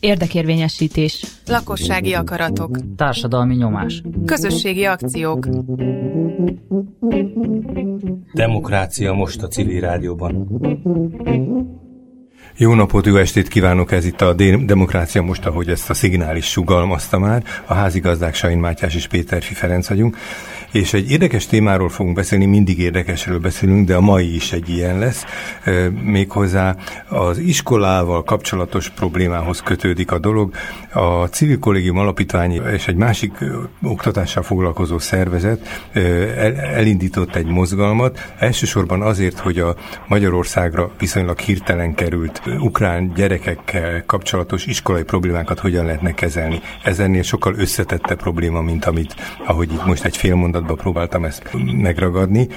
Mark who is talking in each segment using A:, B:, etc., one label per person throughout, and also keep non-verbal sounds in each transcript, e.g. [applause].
A: Érdekérvényesítés.
B: Lakossági akaratok.
C: Társadalmi nyomás.
B: Közösségi akciók.
D: Demokrácia most a civil rádióban.
E: Jó napot, jó estét kívánok! Ez itt a Demokrácia most, ahogy ezt a szignális sugalmazta már. A házigazdák Sain Mátyás és Péterfi Ferenc vagyunk. És egy érdekes témáról fogunk beszélni, mindig érdekesről beszélünk, de a mai is egy ilyen lesz. Méghozzá az iskolával kapcsolatos problémához kötődik a dolog. A Civil Kollégium Alapítvány és egy másik oktatással foglalkozó szervezet elindított egy mozgalmat, elsősorban azért, hogy a Magyarországra viszonylag hirtelen került ukrán gyerekekkel kapcsolatos iskolai problémákat hogyan lehetne kezelni. Ez ennél sokkal összetette probléma, mint amit, ahogy itt most egy fél mondat mondatba próbáltam ezt megragadni,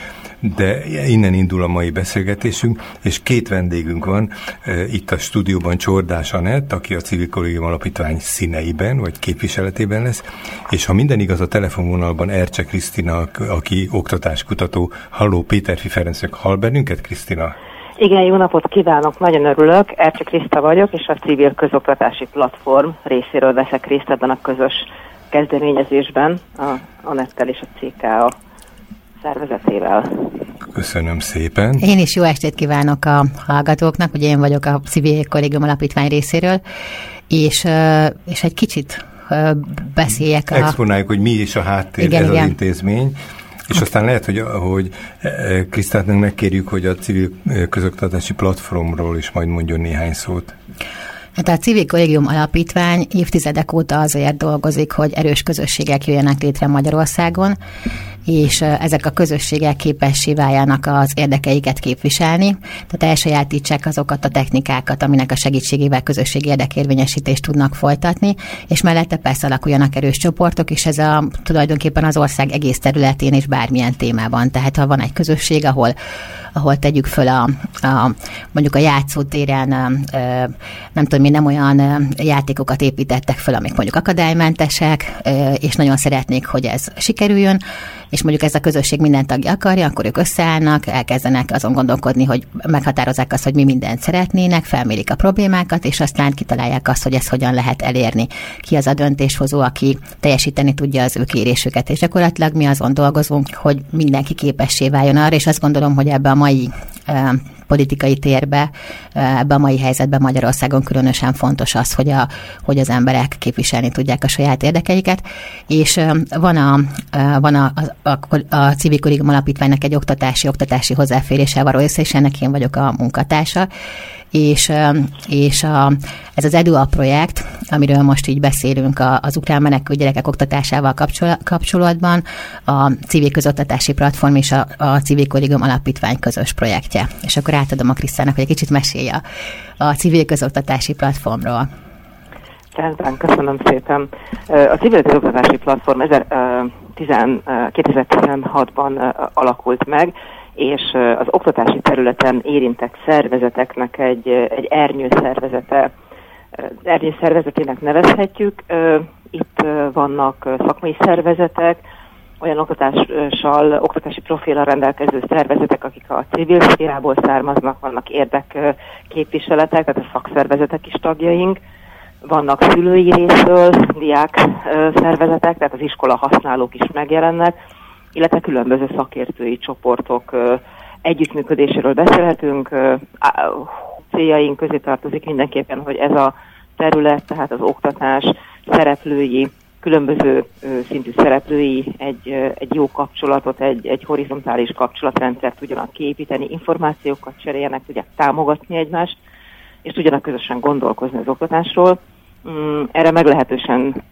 E: de innen indul a mai beszélgetésünk, és két vendégünk van e, itt a stúdióban Csordás Anett, aki a Civil Kollégium Alapítvány színeiben, vagy képviseletében lesz, és ha minden igaz a telefonvonalban Ercse Krisztina, aki oktatáskutató. Halló, Péterfi Ferencnek hall bennünket, Krisztina?
F: Igen, jó napot kívánok, nagyon örülök. Ercse Kriszta vagyok, és a Civil Közoktatási Platform részéről veszek részt ebben a közös kezdeményezésben a Anettel és a CKA szervezetével.
E: Köszönöm szépen.
G: Én is jó estét kívánok a hallgatóknak, ugye én vagyok a Civil Kollégium Alapítvány részéről, és, és egy kicsit beszéljek
E: a... Exponáljuk, hogy mi is a háttér igen, ez igen. az intézmény. És aztán lehet, hogy, hogy Krisztátnak megkérjük, hogy a civil közoktatási platformról is majd mondjon néhány szót.
G: Hát a Civil Kollégium Alapítvány évtizedek óta azért dolgozik, hogy erős közösségek jöjjenek létre Magyarországon, és ezek a közösségek képessé váljanak az érdekeiket képviselni, tehát elsajátítsák azokat a technikákat, aminek a segítségével közösségi érdekérvényesítést tudnak folytatni, és mellette persze alakuljanak erős csoportok, és ez a, tulajdonképpen az ország egész területén és bármilyen témában. Tehát ha van egy közösség, ahol, ahol tegyük föl a, a mondjuk a játszótéren, nem tudom, mi nem olyan játékokat építettek föl, amik mondjuk akadálymentesek, és nagyon szeretnék, hogy ez sikerüljön, és mondjuk ez a közösség minden tagja akarja, akkor ők összeállnak, elkezdenek azon gondolkodni, hogy meghatározzák azt, hogy mi mindent szeretnének, felmérik a problémákat, és aztán kitalálják azt, hogy ezt hogyan lehet elérni. Ki az a döntéshozó, aki teljesíteni tudja az ő kérésüket. És gyakorlatilag mi azon dolgozunk, hogy mindenki képessé váljon arra, és azt gondolom, hogy ebbe a mai politikai térbe, ebbe a mai helyzetben Magyarországon különösen fontos az, hogy, a, hogy az emberek képviselni tudják a saját érdekeiket, és van a, van a, a, a, a Alapítványnak egy oktatási, oktatási hozzáféréssel való össze, és ennek én vagyok a munkatársa, és, és a, ez az EDUA projekt, amiről most így beszélünk az ukrán menekült gyerekek oktatásával kapcsolatban, a civil közoktatási platform és a, a Civil Kollégium Alapítvány közös projektje. És akkor átadom a Krisztának, hogy egy kicsit mesélje a civil közoktatási platformról.
F: Rendben, köszönöm szépen. A civil közoktatási platform 2016-ban alakult meg, és az oktatási területen érintett szervezeteknek egy, egy ernyő szervezete, ernyő szervezetének nevezhetjük. Itt vannak szakmai szervezetek, olyan oktatással, oktatási profilra rendelkező szervezetek, akik a civil szférából származnak, vannak érdekképviseletek, tehát a szakszervezetek is tagjaink, vannak szülői részről, diák szervezetek, tehát az iskola használók is megjelennek, illetve különböző szakértői csoportok együttműködéséről beszélhetünk. Céljaink közé tartozik mindenképpen, hogy ez a terület, tehát az oktatás szereplői, különböző szintű szereplői egy, egy jó kapcsolatot, egy, egy horizontális kapcsolatrendszert tudjanak kiépíteni, információkat cseréljenek, tudják támogatni egymást, és tudjanak közösen gondolkozni az oktatásról. Mm, erre meglehetősen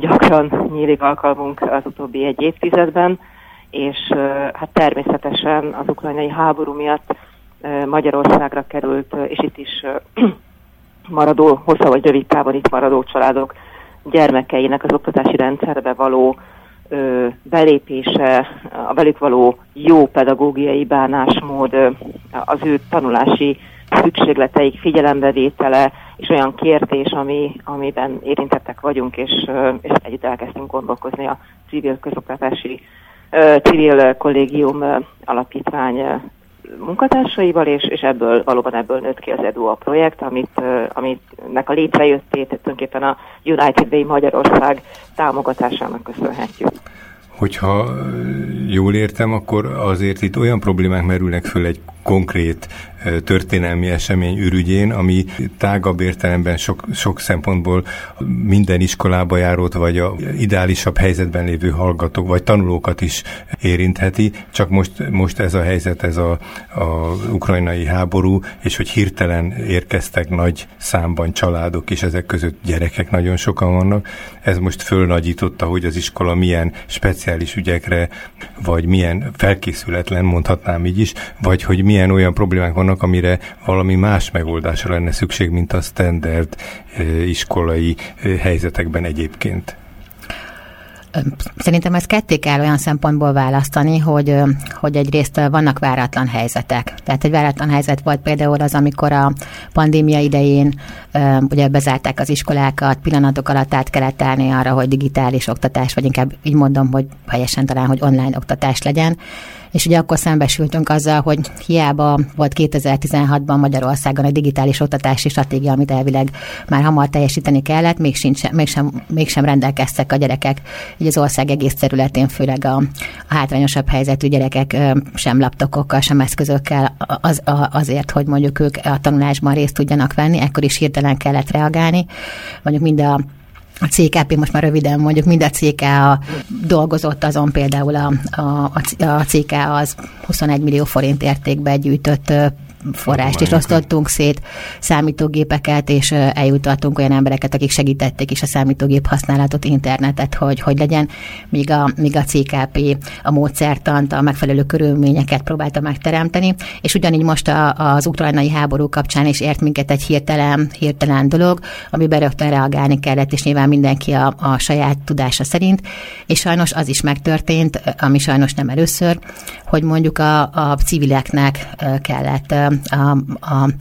F: gyakran nyílik alkalmunk az utóbbi egy évtizedben és hát természetesen az ukrajnai háború miatt Magyarországra került, és itt is [clears throat] maradó, hosszabb vagy rövid távon itt maradó családok gyermekeinek az oktatási rendszerbe való ö, belépése, a velük való jó pedagógiai bánásmód, az ő tanulási szükségleteik figyelembevétele, és olyan kérdés, ami, amiben érintettek vagyunk, és, és együtt elkezdtünk gondolkozni a civil közoktatási civil kollégium alapítvány munkatársaival, és, és ebből valóban ebből nőtt ki az EDU a projekt, amit, aminek a létrejöttét tulajdonképpen a United Way Magyarország támogatásának köszönhetjük.
E: Hogyha jól értem, akkor azért itt olyan problémák merülnek föl egy konkrét történelmi esemény ürügyén, ami tágabb értelemben sok, sok szempontból minden iskolába járót, vagy a ideálisabb helyzetben lévő hallgatók, vagy tanulókat is érintheti, csak most, most ez a helyzet, ez a, a ukrajnai háború, és hogy hirtelen érkeztek nagy számban családok, és ezek között gyerekek nagyon sokan vannak, ez most fölnagyította, hogy az iskola milyen speciális ügyekre, vagy milyen felkészületlen, mondhatnám így is, vagy hogy milyen olyan problémák vannak, amire valami más megoldásra lenne szükség, mint a standard iskolai helyzetekben egyébként.
G: Szerintem ezt ketté kell olyan szempontból választani, hogy, hogy egyrészt vannak váratlan helyzetek. Tehát egy váratlan helyzet volt például az, amikor a pandémia idején ugye bezárták az iskolákat, pillanatok alatt át kellett állni arra, hogy digitális oktatás, vagy inkább így mondom, hogy helyesen talán, hogy online oktatás legyen és ugye akkor szembesültünk azzal, hogy hiába volt 2016-ban Magyarországon egy digitális oktatási stratégia, amit elvileg már hamar teljesíteni kellett, még sincs, mégsem, mégsem rendelkeztek a gyerekek, így az ország egész területén, főleg a, a hátrányosabb helyzetű gyerekek sem laptokokkal, sem eszközökkel az, azért, hogy mondjuk ők a tanulásban részt tudjanak venni, ekkor is hirtelen kellett reagálni. Mondjuk mind a a CKP, most már röviden mondjuk, mind a CKA dolgozott azon például a, a, a CKA az 21 millió forint értékbe gyűjtött forrást is osztottunk szét, számítógépeket, és eljutottunk olyan embereket, akik segítették is a számítógép használatot, internetet, hogy hogy legyen, míg a, míg a CKP a módszertant, a megfelelő körülményeket próbálta megteremteni, és ugyanígy most a, az ukrajnai háború kapcsán is ért minket egy hirtelen, hirtelen dolog, amiben rögtön reagálni kellett, és nyilván mindenki a, a saját tudása szerint, és sajnos az is megtörtént, ami sajnos nem először, hogy mondjuk a, a civileknek kellett a, a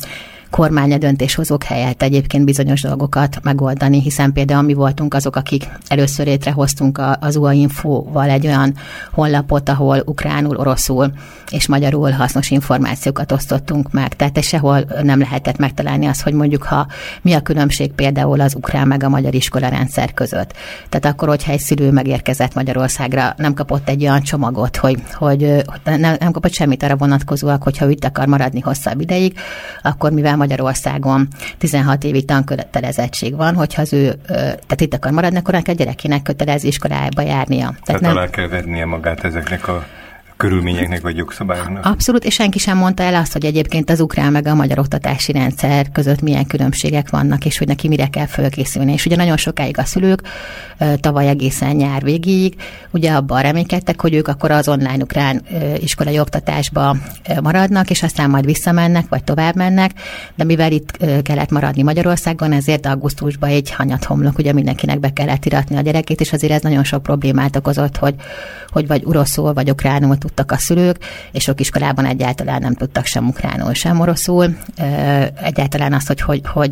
G: kormánya döntéshozók helyett egyébként bizonyos dolgokat megoldani, hiszen például mi voltunk azok, akik először létrehoztunk az UA Info-val egy olyan honlapot, ahol ukránul, oroszul és magyarul hasznos információkat osztottunk meg. Tehát sehol nem lehetett megtalálni azt, hogy mondjuk, ha mi a különbség például az ukrán meg a magyar iskola rendszer között. Tehát akkor, hogyha egy szülő megérkezett Magyarországra, nem kapott egy olyan csomagot, hogy, hogy nem, nem kapott semmit arra vonatkozóak, hogyha itt akar maradni hosszabb ideig, akkor mivel Magyarországon 16 évi tankötelezettség van, hogyha az ő, tehát itt akar maradni, akkor a gyerekének kötelező iskolába járnia.
E: Tehát, tehát nem... alá kell vennie magát ezeknek a körülményeknek vagy jogszabályoknak.
G: Abszolút, és senki sem mondta el azt, hogy egyébként az ukrán meg a magyar oktatási rendszer között milyen különbségek vannak, és hogy neki mire kell fölkészülni. És ugye nagyon sokáig a szülők tavaly egészen nyár végig, ugye abban reménykedtek, hogy ők akkor az online ukrán iskolai oktatásba maradnak, és aztán majd visszamennek, vagy tovább mennek, de mivel itt kellett maradni Magyarországon, ezért augusztusban egy hanyat homlok, ugye mindenkinek be kellett iratni a gyerekét, és azért ez nagyon sok problémát okozott, hogy, hogy vagy uroszul, vagy ukránul tudtak a szülők, és sok iskolában egyáltalán nem tudtak sem ukránul, sem oroszul. Egyáltalán az, hogy hogy, hogy,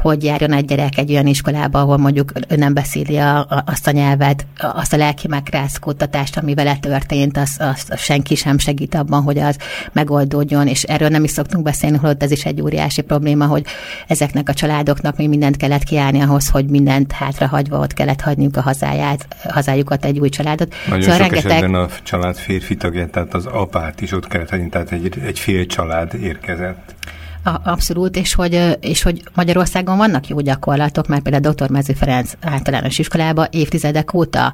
G: hogy járjon egy gyerek egy olyan iskolába, ahol mondjuk ő nem beszéli a, a, azt a nyelvet, azt a lelki megrázkódtatást, ami vele történt, az, az senki sem segít abban, hogy az megoldódjon, és erről nem is szoktunk beszélni, holott ez is egy óriási probléma, hogy ezeknek a családoknak még mindent kellett kiállni ahhoz, hogy mindent hátrahagyva ott kellett hagyniuk a hazáját, hazájukat, egy új családot.
E: Nagyon szóval sok rengeteg... esetben a család férfi tagját, tehát az apát is ott kellett hagyni, tehát egy, egy fél család érkezett.
G: Abszolút, és hogy, és hogy Magyarországon vannak jó gyakorlatok, mert például Dr. Mező Ferenc általános iskolába évtizedek óta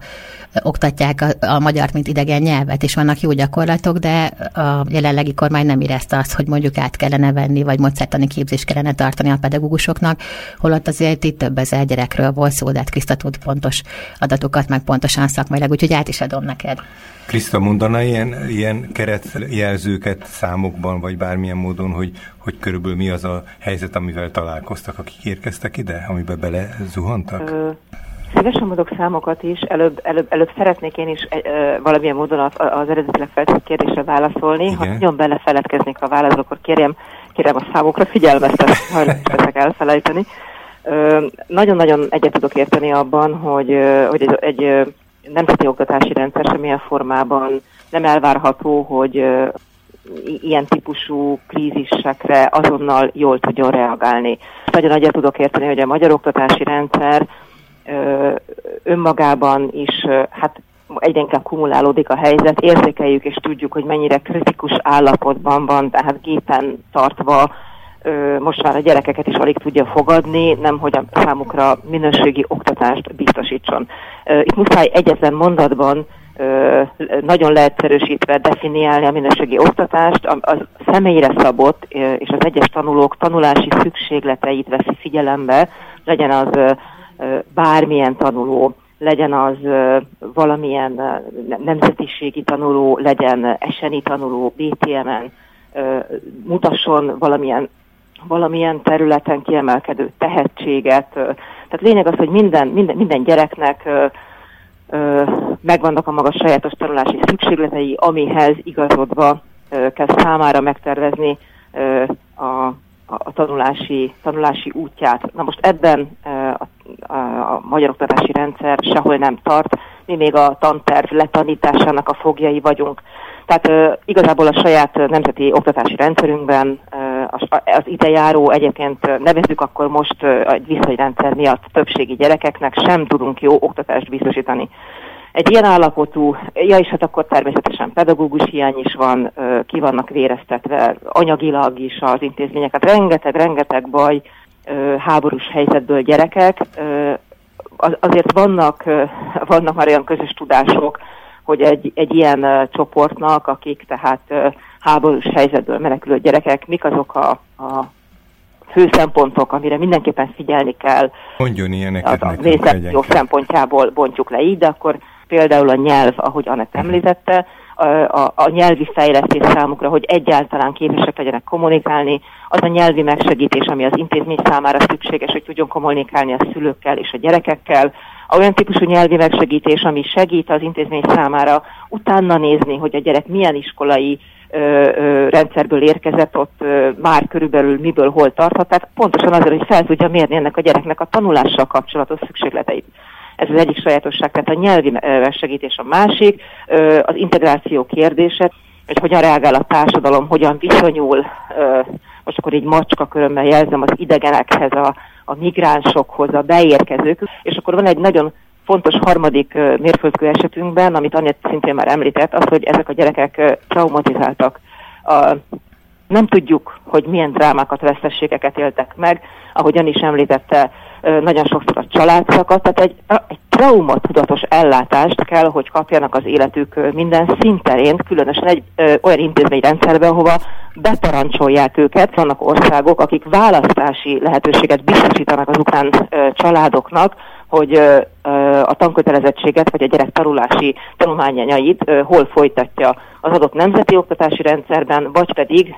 G: oktatják a, a magyart, mint idegen nyelvet, és vannak jó gyakorlatok, de a jelenlegi kormány nem érezte azt, hogy mondjuk át kellene venni, vagy mozertani képzést kellene tartani a pedagógusoknak, holott azért itt több ezer gyerekről volt szó, de hát Kriszta pontos adatokat, meg pontosan szakmailag, úgyhogy át is adom neked.
E: Kriszta, mondana ilyen, ilyen keretjelzőket számokban, vagy bármilyen módon, hogy, hogy körülbelül mi az a helyzet, amivel találkoztak, akik érkeztek ide, amiben bele zuhantak? Ö,
F: szívesen mondok számokat is, előbb, előbb, előbb szeretnék én is ö, valamilyen módon az, az eredetileg feltett kérdésre válaszolni. Igen. Ha nagyon belefeledkeznék a válaszol, akkor kérjem, kérem a számokra figyelmeztet, ha ezek elfelejteni. nagyon-nagyon egyet tudok érteni abban, hogy, hogy egy, egy nemzeti oktatási rendszer semmilyen formában nem elvárható, hogy ilyen típusú krízisekre azonnal jól tudjon reagálni. Nagyon nagyra tudok érteni, hogy a magyar oktatási rendszer önmagában is hát egyre inkább kumulálódik a helyzet, érzékeljük és tudjuk, hogy mennyire kritikus állapotban van, tehát gépen tartva most már a gyerekeket is alig tudja fogadni, nem hogy a számukra minőségi oktatást biztosítson. Itt muszáj egyetlen mondatban nagyon leegyszerűsítve definiálni a minőségi oktatást, az személyre szabott és az egyes tanulók tanulási szükségleteit veszi figyelembe, legyen az bármilyen tanuló, legyen az valamilyen nemzetiségi tanuló, legyen eseni tanuló, BTM-en, mutasson valamilyen, valamilyen területen kiemelkedő tehetséget. Tehát lényeg az, hogy minden, minden, minden gyereknek megvannak a maga sajátos tanulási szükségletei, amihez igazodva kell számára megtervezni a a tanulási, tanulási útját. Na most ebben a, a, a magyar oktatási rendszer sehol nem tart, mi még a tanterv letanításának a fogjai vagyunk. Tehát igazából a saját nemzeti oktatási rendszerünkben az idejáró egyébként nevezzük akkor most egy viszonyrendszer miatt többségi gyerekeknek sem tudunk jó oktatást biztosítani. Egy ilyen állapotú, ja és hát akkor természetesen pedagógus hiány is van, ki vannak véreztetve anyagilag is az intézményeket. Rengeteg, rengeteg baj, háborús helyzetből gyerekek. Azért vannak, vannak már olyan közös tudások, hogy egy, egy ilyen csoportnak, akik tehát háborús helyzetből menekülő gyerekek, mik azok a, a fő szempontok, amire mindenképpen figyelni kell.
E: Mondjon ilyeneket
F: a, a jó szempontjából bontjuk le így, de akkor például a nyelv, ahogy Anett említette, a, a, a nyelvi fejlesztés számukra, hogy egyáltalán képesek legyenek kommunikálni, az a nyelvi megsegítés, ami az intézmény számára szükséges, hogy tudjon kommunikálni a szülőkkel és a gyerekekkel, olyan típusú nyelvi megsegítés, ami segít az intézmény számára utána nézni, hogy a gyerek milyen iskolai rendszerből érkezett, ott már körülbelül miből hol tarthat, tehát pontosan azért, hogy fel tudja mérni ennek a gyereknek a tanulással kapcsolatos szükségleteit. Ez az egyik sajátosság, tehát a nyelvi segítés a másik, az integráció kérdése, hogy hogyan reagál a társadalom, hogyan viszonyul, most akkor így macska körömmel jelzem az idegenekhez, a, a migránsokhoz, a beérkezők, és akkor van egy nagyon fontos harmadik mérföldkő esetünkben, amit Anya szintén már említett, az, hogy ezek a gyerekek traumatizáltak. A, nem tudjuk, hogy milyen drámákat, vesztességeket éltek meg, ahogyan is említette, nagyon sokszor a család szakadt, tehát egy, egy traumatudatos ellátást kell, hogy kapjanak az életük minden szinterén, különösen egy ö, olyan intézményrendszerben, ahova beparancsolják őket. Vannak országok, akik választási lehetőséget biztosítanak az ukrán ö, családoknak, hogy a tankötelezettséget vagy a gyerek tanulási tanulmányanyait hol folytatja az adott nemzeti oktatási rendszerben, vagy pedig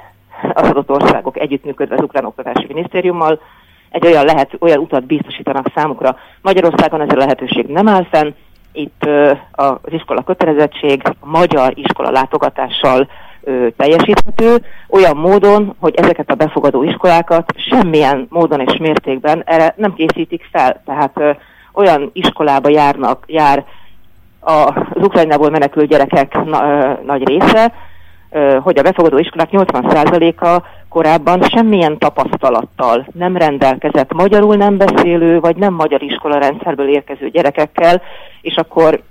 F: az adott országok együttműködve az Ukrán Oktatási Minisztériummal egy olyan, lehet, olyan utat biztosítanak számukra. Magyarországon ez a lehetőség nem áll fenn, itt az iskola kötelezettség a magyar iskola látogatással teljesíthető, olyan módon, hogy ezeket a befogadó iskolákat semmilyen módon és mértékben erre nem készítik fel. Tehát olyan iskolába járnak, jár az Ukrajnából menekült gyerekek nagy része, hogy a befogadó iskolák 80%-a korábban semmilyen tapasztalattal nem rendelkezett magyarul nem beszélő, vagy nem magyar iskola rendszerből érkező gyerekekkel, és akkor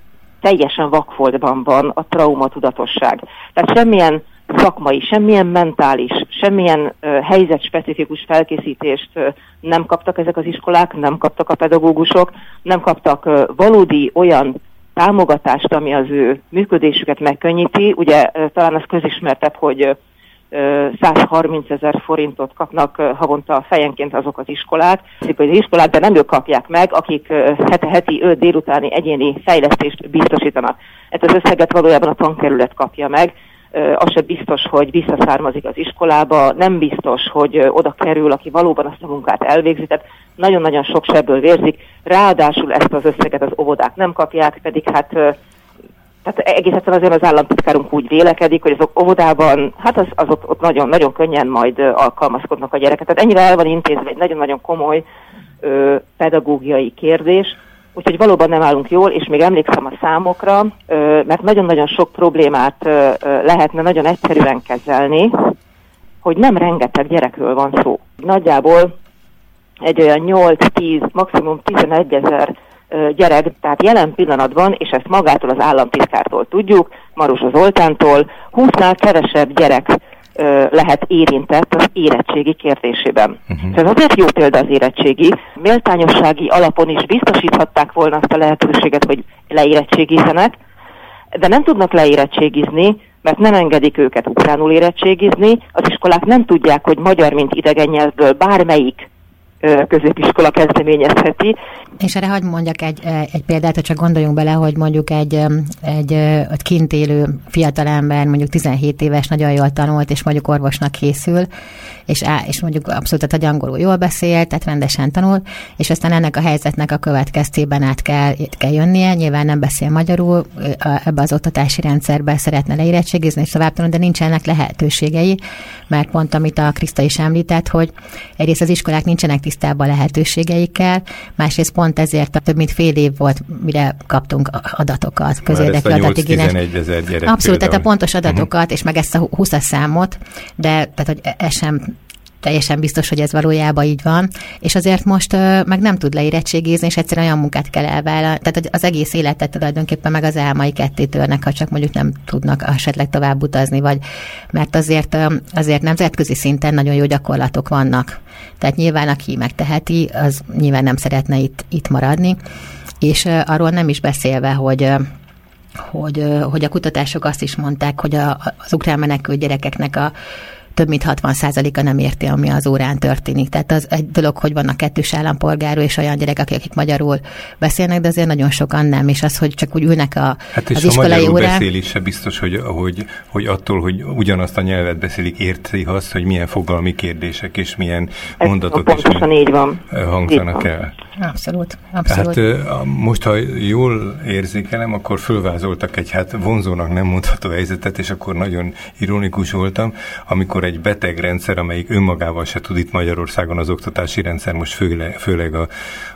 F: teljesen vakfoltban van a traumatudatosság. Tehát semmilyen szakmai, semmilyen mentális, semmilyen uh, helyzetspecifikus felkészítést uh, nem kaptak ezek az iskolák, nem kaptak a pedagógusok, nem kaptak uh, valódi olyan támogatást, ami az ő működésüket megkönnyíti. Ugye talán az közismertebb, hogy 130 ezer forintot kapnak havonta fejenként azok az iskolák, az iskolák, de nem ők kapják meg, akik hete-heti 5 délutáni egyéni fejlesztést biztosítanak. Ezt az összeget valójában a tankerület kapja meg, az se biztos, hogy visszaszármazik az iskolába, nem biztos, hogy oda kerül, aki valóban azt a munkát elvégzi, tehát nagyon-nagyon sok sebből vérzik, ráadásul ezt az összeget az óvodák nem kapják, pedig hát tehát egész egyszerűen azért az államtitkárunk úgy vélekedik, hogy azok óvodában, hát az, az ott, ott nagyon, nagyon könnyen majd alkalmazkodnak a gyerekek. Tehát ennyire el van intézve egy nagyon-nagyon komoly ö, pedagógiai kérdés, Úgyhogy valóban nem állunk jól, és még emlékszem a számokra, mert nagyon-nagyon sok problémát lehetne nagyon egyszerűen kezelni, hogy nem rengeteg gyerekről van szó. Nagyjából egy olyan 8-10, maximum 11 ezer gyerek, tehát jelen pillanatban, és ezt magától az államtitkártól tudjuk, Marusa Zoltántól, 20-nál kevesebb gyerek lehet érintett az érettségi kérdésében. Uh-huh. Ez azért jó példa az érettségi. Méltányossági alapon is biztosíthatták volna azt a lehetőséget, hogy leérettségizzenek, de nem tudnak leérettségizni, mert nem engedik őket ukránul érettségizni, az iskolák nem tudják, hogy magyar, mint idegen nyelvből bármelyik középiskola kezdeményezheti.
G: És erre hagyd mondjak egy, egy példát, hogy csak gondoljunk bele, hogy mondjuk egy, egy, egy kint élő fiatalember, mondjuk 17 éves, nagyon jól tanult, és mondjuk orvosnak készül, és, á, és mondjuk abszolút, hogy angolul jól beszél, tehát rendesen tanul, és aztán ennek a helyzetnek a következtében át kell, kell jönnie, nyilván nem beszél magyarul, ebbe az oktatási rendszerbe szeretne leérettségizni és tovább tanulni, de nincsenek lehetőségei, mert pont amit a Kriszta is említett, hogy egyrészt az iskolák nincsenek lehetőségeikkel, másrészt pont ezért több mint fél év volt, mire kaptunk adatokat, közérdekű adatigényes. Abszolút, tehát a pontos adatokat, uh-huh. és meg ezt a 20 számot, de tehát, hogy ez sem teljesen biztos, hogy ez valójában így van, és azért most uh, meg nem tud leérettségizni, és egyszerűen olyan munkát kell elvállalni. Tehát az egész életet tulajdonképpen meg az álmai ketté törnek, ha csak mondjuk nem tudnak esetleg tovább utazni, vagy mert azért, uh, azért nemzetközi szinten nagyon jó gyakorlatok vannak. Tehát nyilván aki megteheti, az nyilván nem szeretne itt, itt maradni, és uh, arról nem is beszélve, hogy uh, hogy, hogy a kutatások azt is mondták, hogy a, az ukrán menekült gyerekeknek a több mint 60%-a nem érti, ami az órán történik. Tehát az egy dolog, hogy vannak kettős állampolgárú és olyan gyerekek, akik, magyarul beszélnek, de azért nagyon sokan nem, és az, hogy csak úgy ülnek a,
E: hát és
G: az iskolai órán.
E: beszél is se biztos, hogy, hogy, hogy attól, hogy ugyanazt a nyelvet beszélik, érti azt, hogy milyen fogalmi kérdések és milyen Ez mondatok is
F: így van.
E: hangzanak így van. el.
G: Abszolút, abszolút.
E: Hát most, ha jól érzékelem, akkor fölvázoltak egy hát vonzónak nem mondható helyzetet, és akkor nagyon ironikus voltam, amikor egy beteg rendszer, amelyik önmagával se tud itt Magyarországon az oktatási rendszer, most főle, főleg a,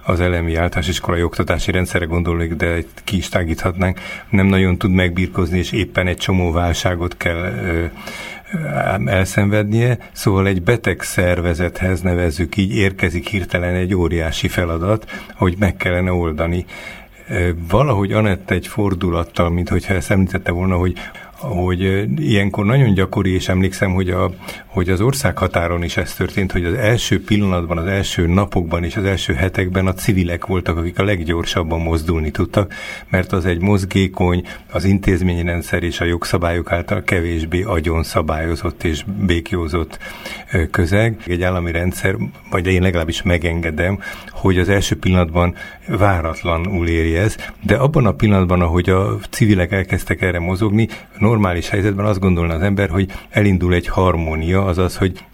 E: az elemi általános iskolai oktatási rendszerre gondolok, de ki is tágíthatnánk, nem nagyon tud megbírkozni, és éppen egy csomó válságot kell ö, elszenvednie, szóval egy beteg szervezethez nevezzük így, érkezik hirtelen egy óriási feladat, hogy meg kellene oldani. Valahogy Anett egy fordulattal, mint hogyha ezt említette volna, hogy hogy ilyenkor nagyon gyakori, és emlékszem, hogy, a, hogy az országhatáron is ez történt, hogy az első pillanatban, az első napokban és az első hetekben a civilek voltak, akik a leggyorsabban mozdulni tudtak, mert az egy mozgékony, az intézményi rendszer és a jogszabályok által kevésbé agyon szabályozott és békjózott közeg. Egy állami rendszer, vagy én legalábbis megengedem, hogy az első pillanatban váratlanul érje ez, de abban a pillanatban, ahogy a civilek elkezdtek erre mozogni, normális helyzetben azt gondolna az ember, hogy elindul egy harmónia, azaz, hogy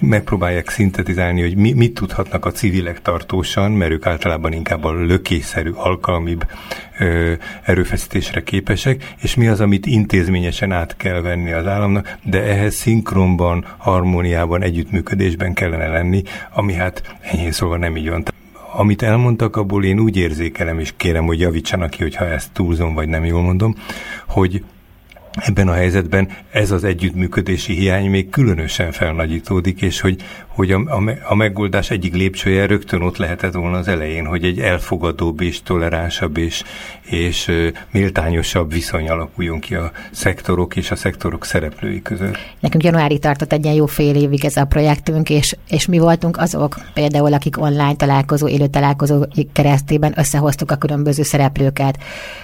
E: megpróbálják szintetizálni, hogy mi, mit tudhatnak a civilek tartósan, mert ők általában inkább a lökésszerű, alkalmibb e, erőfeszítésre képesek, és mi az, amit intézményesen át kell venni az államnak, de ehhez szinkronban, harmóniában, együttműködésben kellene lenni, ami hát enyhén szóval nem így van. Amit elmondtak, abból én úgy érzékelem, és kérem, hogy javítsanak ki, hogyha ezt túlzom, vagy nem jól mondom, hogy ebben a helyzetben ez az együttműködési hiány még különösen felnagyítódik, és hogy, hogy a, a, a megoldás egyik lépcsője rögtön ott lehetett volna az elején, hogy egy elfogadóbb és toleránsabb és, és méltányosabb viszony alakuljon ki a szektorok és a szektorok szereplői között.
G: Nekünk januári tartott egy ilyen jó fél évig ez a projektünk, és, és mi voltunk azok például, akik online találkozó, élő találkozó keresztében összehoztuk a különböző szereplőket.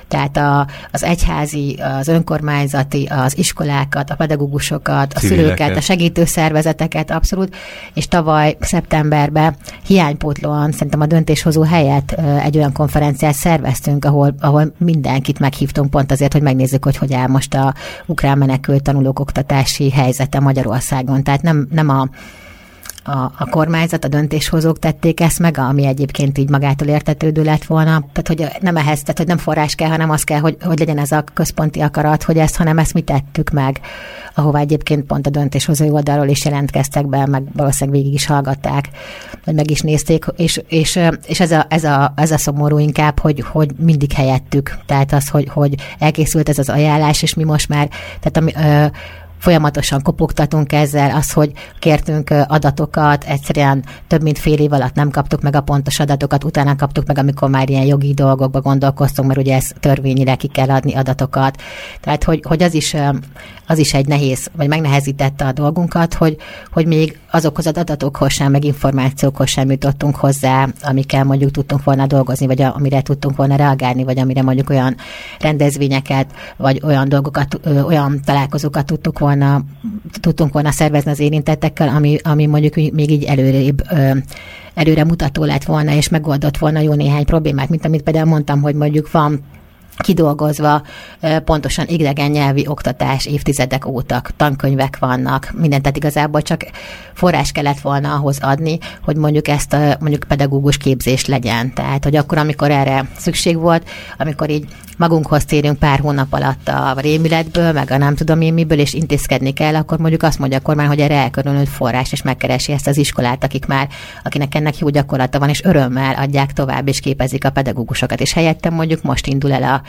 G: Tehát a, az egyházi, az önkormányzati, az iskolákat, a pedagógusokat, a Civileket. szülőket, a segítőszervezeteket, abszolút, és tavaly szeptemberben hiánypótlóan szerintem a döntéshozó helyett egy olyan konferenciát szerveztünk, ahol, ahol mindenkit meghívtunk pont azért, hogy megnézzük, hogy hogy áll most a ukrán menekült tanulók oktatási helyzete Magyarországon. Tehát nem, nem a a, a kormányzat, a döntéshozók tették ezt meg, ami egyébként így magától értetődő lett volna. Tehát, hogy nem ehhez, tehát, hogy nem forrás kell, hanem az kell, hogy, hogy legyen ez a központi akarat, hogy ezt, hanem ezt mi tettük meg, ahová egyébként pont a döntéshozói oldalról is jelentkeztek be, meg valószínűleg végig is hallgatták vagy meg is nézték, és, és, és ez, a, ez, a, ez a szomorú inkább, hogy, hogy mindig helyettük. Tehát az, hogy, hogy elkészült ez az ajánlás, és mi most már, tehát ami, ö, folyamatosan kopogtatunk ezzel, az, hogy kértünk adatokat, egyszerűen több mint fél év alatt nem kaptuk meg a pontos adatokat, utána kaptuk meg, amikor már ilyen jogi dolgokba gondolkoztunk, mert ugye ez törvényire ki kell adni adatokat. Tehát, hogy, hogy az, is, az is egy nehéz, vagy megnehezítette a dolgunkat, hogy, hogy még azokhoz az adatokhoz sem, meg információkhoz sem jutottunk hozzá, amikkel mondjuk tudtunk volna dolgozni, vagy amire tudtunk volna reagálni, vagy amire mondjuk olyan rendezvényeket, vagy olyan dolgokat, olyan találkozókat tudtuk volna volna, tudtunk volna szervezni az érintettekkel, ami, ami mondjuk még így előrébb előre mutató lett volna, és megoldott volna jó néhány problémát, mint amit például mondtam, hogy mondjuk van kidolgozva pontosan idegen nyelvi oktatás évtizedek óta, tankönyvek vannak, mindent, tehát igazából csak forrás kellett volna ahhoz adni, hogy mondjuk ezt a mondjuk pedagógus képzést legyen. Tehát, hogy akkor, amikor erre szükség volt, amikor így magunkhoz térünk pár hónap alatt a rémületből, meg a nem tudom én miből, és intézkedni kell, akkor mondjuk azt mondja a kormány, hogy erre elkülönült forrás, és megkeresi ezt az iskolát, akik már, akinek ennek jó gyakorlata van, és örömmel adják tovább, és képezik a pedagógusokat. És helyette mondjuk most indul el a,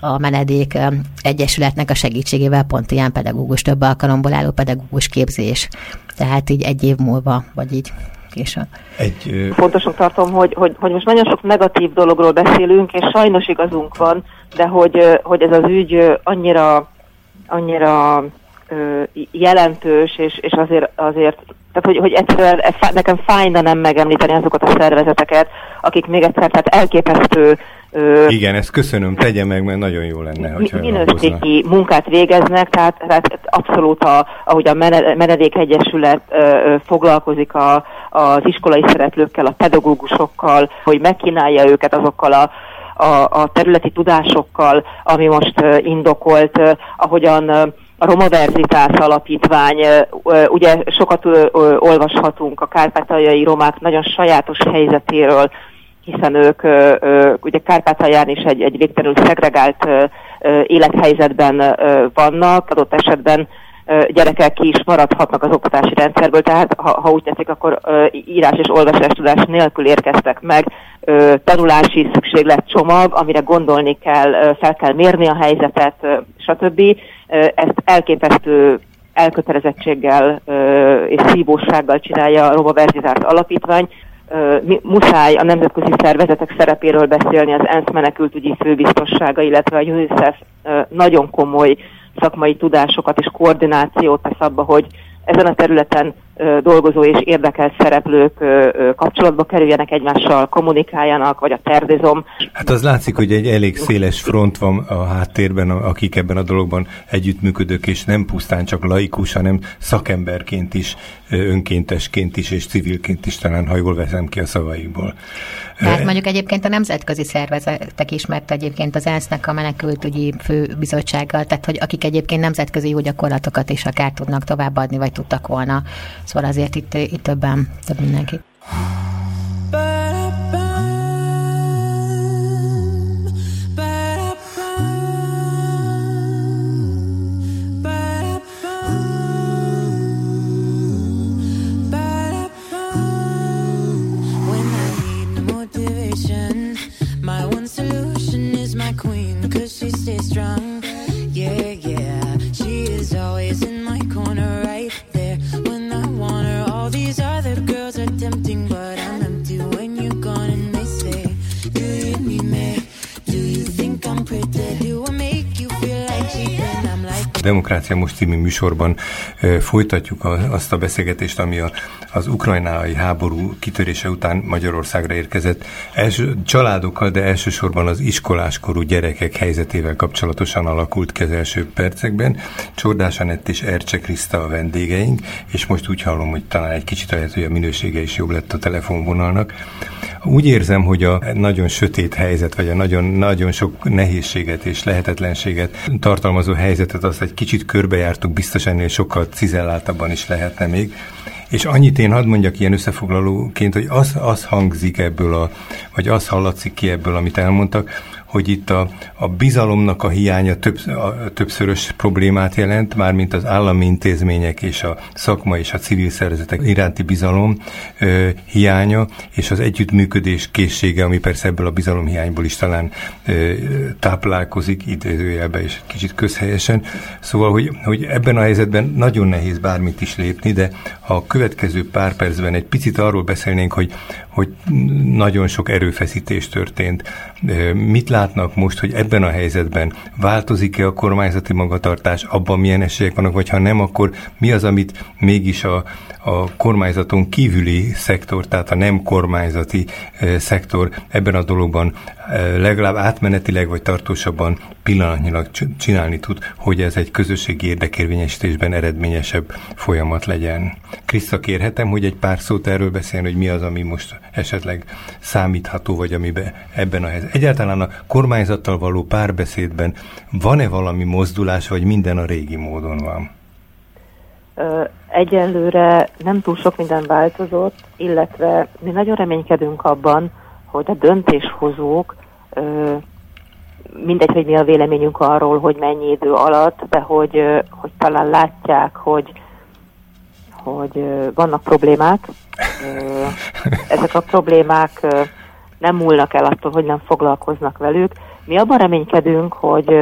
G: a menedék egyesületnek a segítségével pont ilyen pedagógus, több alkalomból álló pedagógus képzés. Tehát így egy év múlva, vagy így később.
F: Egy, Fontosnak tartom, hogy, hogy, hogy most nagyon sok negatív dologról beszélünk, és sajnos igazunk van, de hogy, hogy ez az ügy annyira, annyira jelentős, és, és azért, azért tehát hogy, hogy egyszerűen nekem fájna nem megemlíteni azokat a szervezeteket, akik még egyszer, tehát elképesztő
E: igen, ezt köszönöm, tegye meg, mert nagyon jó lenne, hogyha
F: Minőségi munkát végeznek, tehát, tehát abszolút, a, ahogy a Menedék Egyesület ö, foglalkozik a, az iskolai szereplőkkel, a pedagógusokkal, hogy megkínálja őket azokkal a a, a területi tudásokkal, ami most uh, indokolt, uh, ahogyan uh, a Roma Verzitás Alapítvány, ugye sokat olvashatunk a kárpátaljai romák nagyon sajátos helyzetéről, hiszen ők ugye Kárpátalján is egy, egy végtelenül szegregált élethelyzetben vannak, adott esetben gyerekek ki is maradhatnak az oktatási rendszerből, tehát ha, ha úgy tetszik, akkor írás és olvasás tudás nélkül érkeztek meg, tanulási szükséglet csomag, amire gondolni kell, fel kell mérni a helyzetet, stb. Ezt elképesztő elkötelezettséggel és szívósággal csinálja a Roma Verzizárt Alapítvány, muszáj a nemzetközi szervezetek szerepéről beszélni, az ENSZ menekültügyi főbiztossága, illetve a UNICEF nagyon komoly szakmai tudásokat és koordinációt tesz abba, hogy ezen a területen dolgozó és érdekelt szereplők kapcsolatba kerüljenek egymással, kommunikáljanak, vagy a terdizom.
E: Hát az látszik, hogy egy elég széles front van a háttérben, akik ebben a dologban együttműködők, és nem pusztán csak laikus, hanem szakemberként is, önkéntesként is, és civilként is talán, ha jól veszem ki a szavaikból.
G: Tehát mondjuk egyébként a nemzetközi szervezetek is, mert egyébként az ENSZ-nek a menekültügyi főbizottsággal, tehát hogy akik egyébként nemzetközi jó gyakorlatokat is akár tudnak továbbadni, vagy tudtak volna Szóval azért itt, itt többen, több mindenki.
E: Demokrácia Most című műsorban folytatjuk azt a beszélgetést, ami a, az ukrajnai háború kitörése után Magyarországra érkezett első, családokkal, de elsősorban az iskoláskorú gyerekek helyzetével kapcsolatosan alakult ki az első percekben. Csordás Anett és Ercse Kriszta a vendégeink, és most úgy hallom, hogy talán egy kicsit lehet, hogy a minősége is jobb lett a telefonvonalnak. Úgy érzem, hogy a nagyon sötét helyzet, vagy a nagyon, nagyon sok nehézséget és lehetetlenséget tartalmazó helyzetet azt egy kicsit körbejártuk, biztos ennél sokkal cizelláltabban is lehetne még. És annyit én hadd mondjak ilyen összefoglalóként, hogy az, az hangzik ebből, a, vagy az hallatszik ki ebből, amit elmondtak, hogy itt a, a bizalomnak a hiánya több, a, többszörös problémát jelent, mármint az állami intézmények és a szakma és a civil szervezetek iránti bizalom ö, hiánya, és az együttműködés készsége, ami persze ebből a bizalomhiányból is talán ö, táplálkozik, idézőjelben és kicsit közhelyesen. Szóval, hogy, hogy ebben a helyzetben nagyon nehéz bármit is lépni, de a következő pár percben egy picit arról beszélnénk, hogy, hogy nagyon sok erőfeszítés történt. Mit látnak most, hogy ebben a helyzetben változik-e a kormányzati magatartás, abban milyen esélyek vannak, vagy ha nem, akkor mi az, amit mégis a, a kormányzaton kívüli szektor, tehát a nem kormányzati szektor ebben a dologban legalább átmenetileg vagy tartósabban pillanatnyilag csinálni tud, hogy ez egy közösségi érdekérvényesítésben eredményesebb folyamat legyen. Kriszta, kérhetem, hogy egy pár szót erről beszélni, hogy mi az, ami most esetleg számítható, vagy amiben ebben a helyzetben. Egyáltalán a kormányzattal való párbeszédben van-e valami mozdulás, vagy minden a régi módon van?
F: Egyelőre nem túl sok minden változott, illetve mi nagyon reménykedünk abban, hogy a döntéshozók, mindegy, hogy mi a véleményünk arról, hogy mennyi idő alatt, de hogy, hogy talán látják, hogy, hogy vannak problémák. [laughs] Ezek a problémák nem múlnak el attól, hogy nem foglalkoznak velük. Mi abban reménykedünk, hogy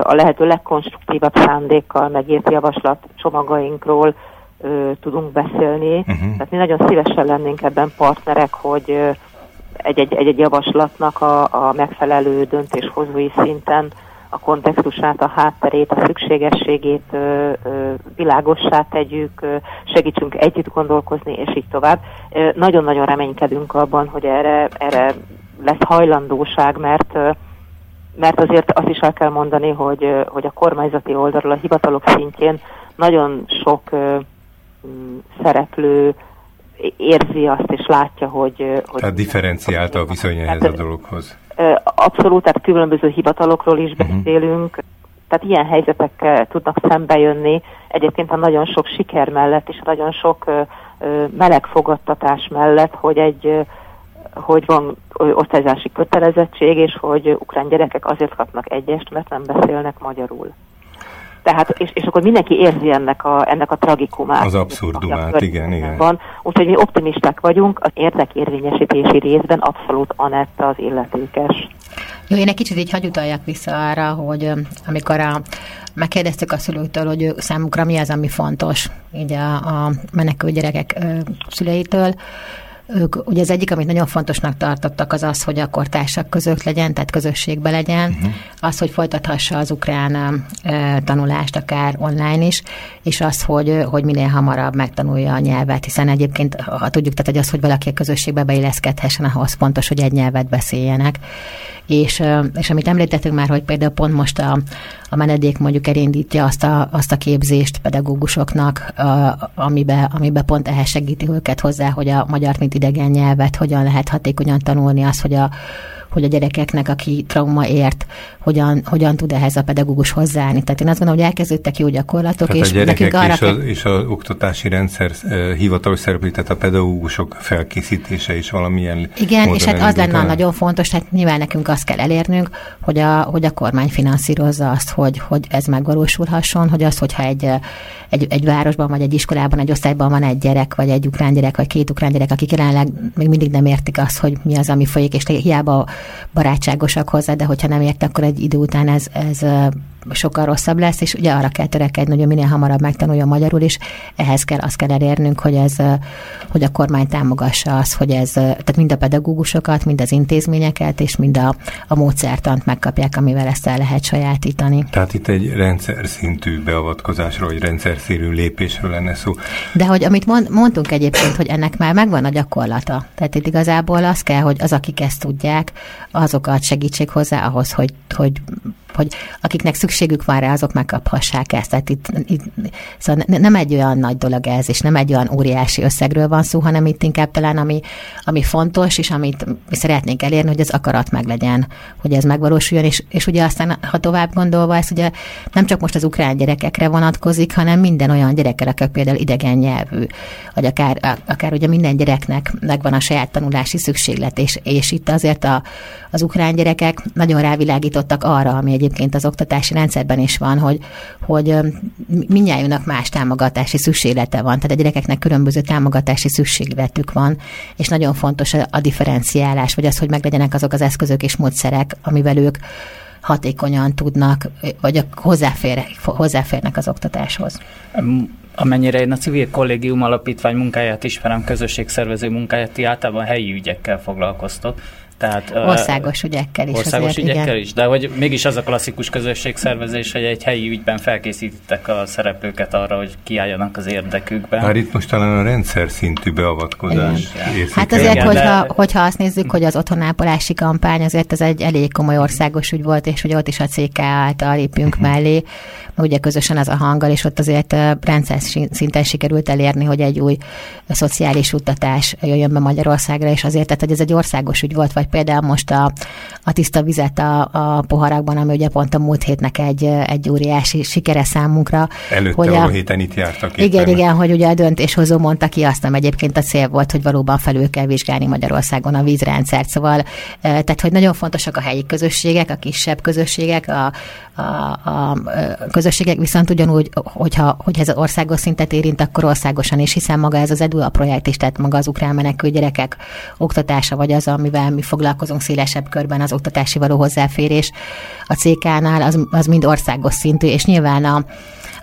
F: a lehető legkonstruktívabb szándékkal megért javaslat csomagainkról tudunk beszélni. Uh-huh. Tehát mi nagyon szívesen lennénk ebben partnerek, hogy egy-egy javaslatnak a, a megfelelő döntéshozói szinten a kontextusát, a hátterét, a szükségességét ö, ö, világossá tegyük, ö, segítsünk együtt gondolkozni, és így tovább. Nagyon-nagyon reménykedünk abban, hogy erre, erre lesz hajlandóság, mert mert azért azt is el kell mondani, hogy, hogy a kormányzati oldalról, a hivatalok szintjén nagyon sok szereplő érzi azt és látja, hogy... hogy
E: tehát differenciálta a viszony ehhez a dologhoz.
F: Abszolút, tehát különböző hivatalokról is uh-huh. beszélünk, tehát ilyen helyzetekkel tudnak szembe jönni. Egyébként a nagyon sok siker mellett és a nagyon sok meleg fogadtatás mellett, hogy egy hogy van osztályzási kötelezettség, és hogy ukrán gyerekek azért kapnak egyest, mert nem beszélnek magyarul. Tehát, és, és akkor mindenki érzi ennek a, ennek a tragikumát.
E: Az abszurdumát, igen, igen.
F: Van. Úgyhogy mi optimisták vagyunk, az érdekérvényesítési részben abszolút Anetta az illetékes.
G: Jó, én egy kicsit így hagy utaljak vissza arra, hogy amikor a, megkérdeztük a szülőtől, hogy ő, számukra mi az, ami fontos így a, a menekült gyerekek ö, szüleitől, ők, ugye az egyik, amit nagyon fontosnak tartottak, az az, hogy akkor társak között legyen, tehát közösségbe legyen, uh-huh. az, hogy folytathassa az ukrán e, tanulást, akár online is, és az, hogy, hogy minél hamarabb megtanulja a nyelvet, hiszen egyébként, ha tudjuk, tehát hogy az, hogy valaki a közösségbe beilleszkedhessen, ahhoz fontos, hogy egy nyelvet beszéljenek. És, és amit említettünk már, hogy például pont most a, a menedék mondjuk elindítja azt a, azt a képzést pedagógusoknak, amibe, amibe pont ehhez segíti őket hozzá, hogy a magyar, mint idegen nyelvet hogyan lehet hatékonyan tanulni, az, hogy a, hogy a gyerekeknek, aki trauma ért, hogyan, hogyan tud ehhez a pedagógus hozzáállni. Tehát én azt gondolom, hogy elkezdődtek jó gyakorlatok,
E: tehát
G: és
E: a nekünk arra és, a, és az oktatási rendszer hivatalos szereplő, tehát a pedagógusok felkészítése is valamilyen
G: Igen, és hát az lenne nagyon fontos, tehát nyilván nekünk azt kell elérnünk, hogy a, hogy a kormány finanszírozza azt, hogy, hogy ez megvalósulhasson, hogy az, hogyha egy, egy, egy városban, vagy egy iskolában, egy osztályban van egy gyerek, vagy egy ukrán gyerek, vagy két ukrán gyerek, akik jelenleg még mindig nem értik azt, hogy mi az, ami folyik, és hiába barátságosak hozzá, de hogyha nem ért, akkor egy idő után ez, ez sokkal rosszabb lesz, és ugye arra kell törekedni, hogy minél hamarabb megtanulja magyarul is. Ehhez kell azt kell elérnünk, hogy ez, hogy a kormány támogassa az, hogy ez, tehát mind a pedagógusokat, mind az intézményeket, és mind a, a módszertant megkapják, amivel ezt el lehet sajátítani.
E: Tehát itt egy rendszer szintű beavatkozásról, vagy rendszer szintű lépésről lenne szó.
G: De hogy amit mond, mondtunk egyébként, hogy ennek már megvan a gyakorlata. Tehát itt igazából az kell, hogy az, akik ezt tudják, azokat segítsék hozzá ahhoz, hogy, hogy hogy akiknek szükségük van rá, azok megkaphassák ezt. Tehát itt, itt szóval nem egy olyan nagy dolog ez, és nem egy olyan óriási összegről van szó, hanem itt inkább talán ami, ami fontos, és amit mi szeretnénk elérni, hogy az akarat meglegyen, hogy ez megvalósuljon, és, és ugye aztán, ha tovább gondolva, ez ugye nem csak most az ukrán gyerekekre vonatkozik, hanem minden olyan gyerekre, akik például idegen nyelvű, vagy akár, akár ugye minden gyereknek megvan a saját tanulási szükséglet, és, és itt azért a, az ukrán gyerekek nagyon rávilágítottak arra, ami egyébként az oktatási rendszerben is van, hogy, hogy mindnyájúnak más támogatási szükséglete van, tehát a gyerekeknek különböző támogatási szükségletük van, és nagyon fontos a, a differenciálás, vagy az, hogy meglegyenek azok az eszközök és módszerek, amivel ők hatékonyan tudnak, vagy hozzáfér, hozzáférnek az oktatáshoz.
A: Amennyire én a civil kollégium alapítvány munkáját ismerem, közösségszervező munkáját, ti általában helyi ügyekkel foglalkoztok.
G: Tehát, országos ügyekkel is.
A: Országos azért, ügyekkel igen. is, de hogy mégis az a klasszikus közösségszervezés, hogy egy helyi ügyben felkészítettek a szereplőket arra, hogy kiálljanak az érdekükben.
E: Már itt most talán a rendszer szintű beavatkozás.
G: Hát azért, igen, hogyha, de... hogyha azt nézzük, hogy az otthonápolási kampány azért ez egy elég komoly országos ügy volt, és hogy ott is a CK által lépjünk uh-huh. mellé, ugye közösen az a hanggal, és ott azért rendszer szinten sikerült elérni, hogy egy új szociális uttatás jöjjön be Magyarországra, és azért, tehát hogy ez egy országos ügy volt, vagy például most a, a tiszta vizet a, a poharakban, ami ugye pont a múlt hétnek egy, egy óriási sikere számunkra.
E: Előtte hogy a, héten itt jártak.
G: Igen, éppen. igen, hogy ugye a döntéshozó mondta ki azt, ami egyébként a cél volt, hogy valóban felül kell vizsgálni Magyarországon a vízrendszert. Szóval, tehát, hogy nagyon fontosak a helyi közösségek, a kisebb közösségek, a, a, a, a közösségek viszont ugyanúgy, hogyha, hogy ez az országos szintet érint, akkor országosan is, hiszen maga ez az EDUA projekt is, tehát maga az ukrán menekül gyerekek oktatása, vagy az, amivel mi foglalkozunk szélesebb körben, az oktatási való hozzáférés a CK-nál, az, az mind országos szintű, és nyilván a,